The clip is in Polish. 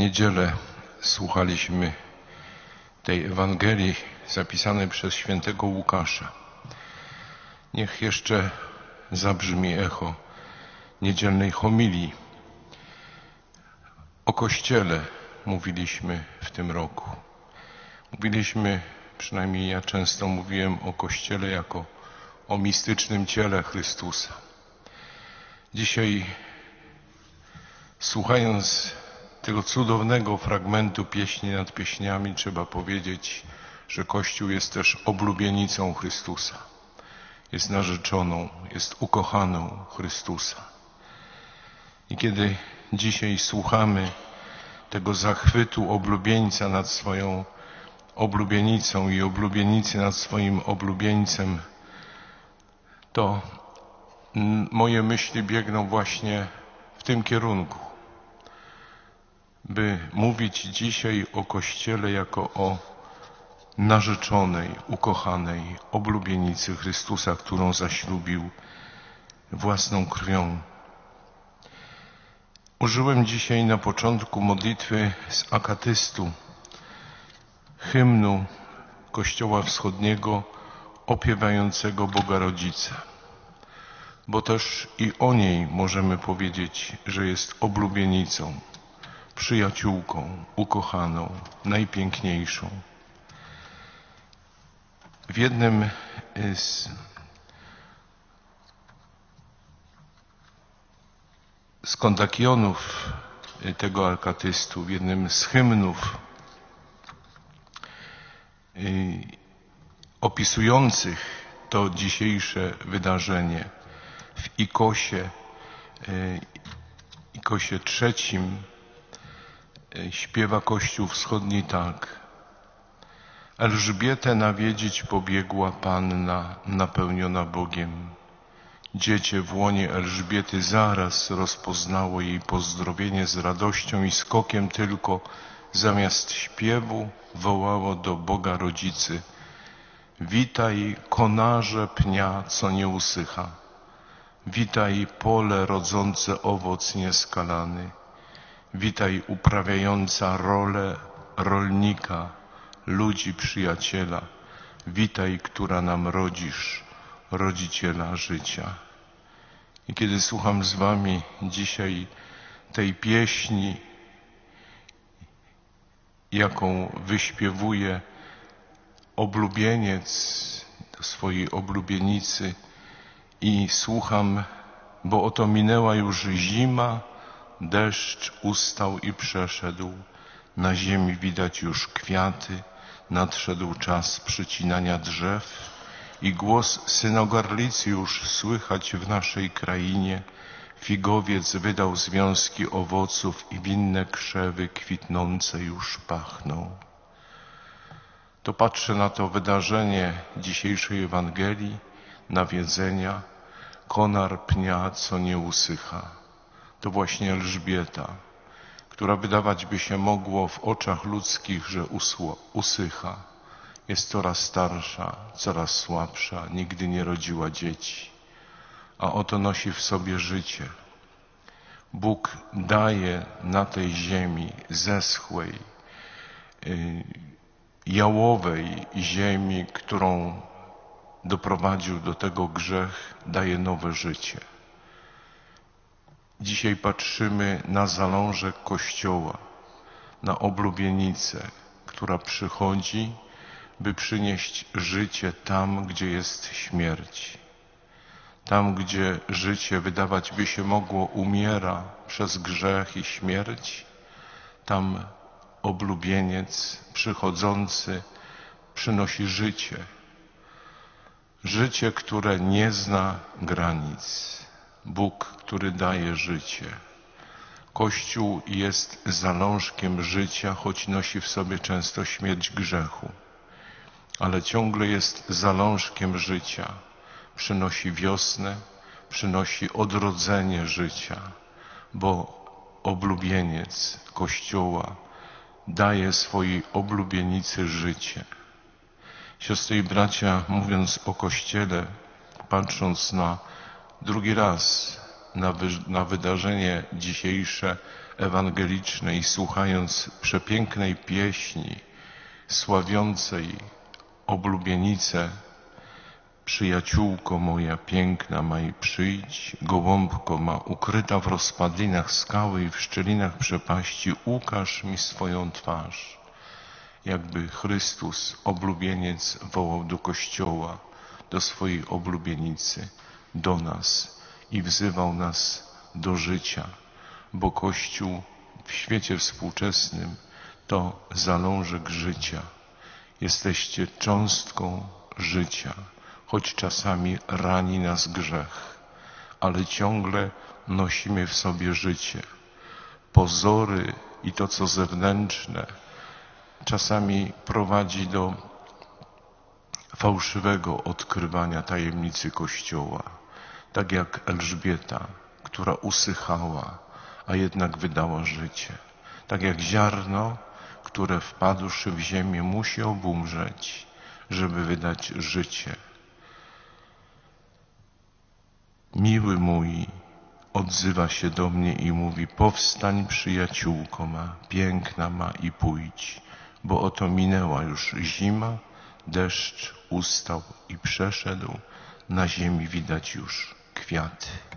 niedzielę słuchaliśmy tej Ewangelii zapisanej przez świętego Łukasza. Niech jeszcze zabrzmi echo niedzielnej homilii. O Kościele mówiliśmy w tym roku. Mówiliśmy, przynajmniej ja często mówiłem o Kościele jako o mistycznym ciele Chrystusa. Dzisiaj, słuchając tego cudownego fragmentu pieśni nad pieśniami, trzeba powiedzieć, że Kościół jest też oblubienicą Chrystusa. Jest narzeczoną, jest ukochaną Chrystusa. I kiedy dzisiaj słuchamy tego zachwytu oblubieńca nad swoją oblubienicą i oblubienicy nad swoim oblubieńcem, to moje myśli biegną właśnie w tym kierunku, by mówić dzisiaj o Kościele jako o narzeczonej, ukochanej oblubienicy Chrystusa, którą zaślubił własną krwią. Użyłem dzisiaj na początku modlitwy z akatystu, hymnu Kościoła Wschodniego opiewającego Boga Rodzica, bo też i o niej możemy powiedzieć, że jest oblubienicą, przyjaciółką, ukochaną, najpiękniejszą. W jednym z z kondakionów tego arkatystu, w jednym z hymnów opisujących to dzisiejsze wydarzenie w Ikosie, Ikosie trzecim śpiewa Kościół Wschodni tak. Elżbietę nawiedzić pobiegła Panna napełniona Bogiem. Dziecię w łonie Elżbiety zaraz rozpoznało jej pozdrowienie z radością i skokiem tylko zamiast śpiewu wołało do Boga Rodzicy. Witaj konarze pnia, co nie usycha. Witaj pole rodzące owoc nieskalany. Witaj uprawiająca rolę rolnika, ludzi przyjaciela. Witaj, która nam rodzisz, rodziciela życia. I kiedy słucham z Wami dzisiaj tej pieśni, jaką wyśpiewuje oblubieniec do swojej oblubienicy i słucham, bo oto minęła już zima, deszcz ustał i przeszedł, na ziemi widać już kwiaty, nadszedł czas przycinania drzew. I głos synogarlicy już słychać w naszej krainie, Figowiec wydał związki owoców i winne krzewy kwitnące już pachną. To patrzę na to wydarzenie dzisiejszej Ewangelii, nawiedzenia, konar pnia, co nie usycha. To właśnie Elżbieta, która wydawać by się mogło w oczach ludzkich, że usycha. Jest coraz starsza, coraz słabsza, nigdy nie rodziła dzieci a oto nosi w sobie życie. Bóg daje na tej ziemi zeschłej, y, jałowej ziemi, którą doprowadził do tego grzech, daje nowe życie. Dzisiaj patrzymy na zalążek Kościoła, na oblubienicę, która przychodzi, by przynieść życie tam, gdzie jest śmierć. Tam, gdzie życie wydawać by się mogło umiera przez grzech i śmierć, tam oblubieniec przychodzący przynosi życie. Życie, które nie zna granic. Bóg, który daje życie. Kościół jest zalążkiem życia, choć nosi w sobie często śmierć grzechu, ale ciągle jest zalążkiem życia przynosi wiosnę, przynosi odrodzenie życia, bo oblubieniec Kościoła daje swojej oblubienicy życie. Siostry i bracia, mówiąc o Kościele, patrząc na drugi raz na, wy, na wydarzenie dzisiejsze ewangelicznej, słuchając przepięknej pieśni sławiącej oblubienicę, Przyjaciółko moja piękna maj przyjdź, gołąbko ma ukryta w rozpadlinach skały i w szczelinach przepaści, ukaż mi swoją twarz. Jakby Chrystus, oblubieniec, wołał do Kościoła, do swojej oblubienicy, do nas i wzywał nas do życia, bo Kościół w świecie współczesnym to zalążek życia. Jesteście cząstką życia choć czasami rani nas grzech, ale ciągle nosimy w sobie życie. Pozory i to, co zewnętrzne, czasami prowadzi do fałszywego odkrywania tajemnicy Kościoła. Tak jak Elżbieta, która usychała, a jednak wydała życie. Tak jak ziarno, które wpadłszy w ziemię musi obumrzeć, żeby wydać życie. Miły mój odzywa się do mnie i mówi, powstań przyjaciółko ma, piękna ma i pójdź, bo oto minęła już zima, deszcz ustał i przeszedł, na ziemi widać już kwiaty.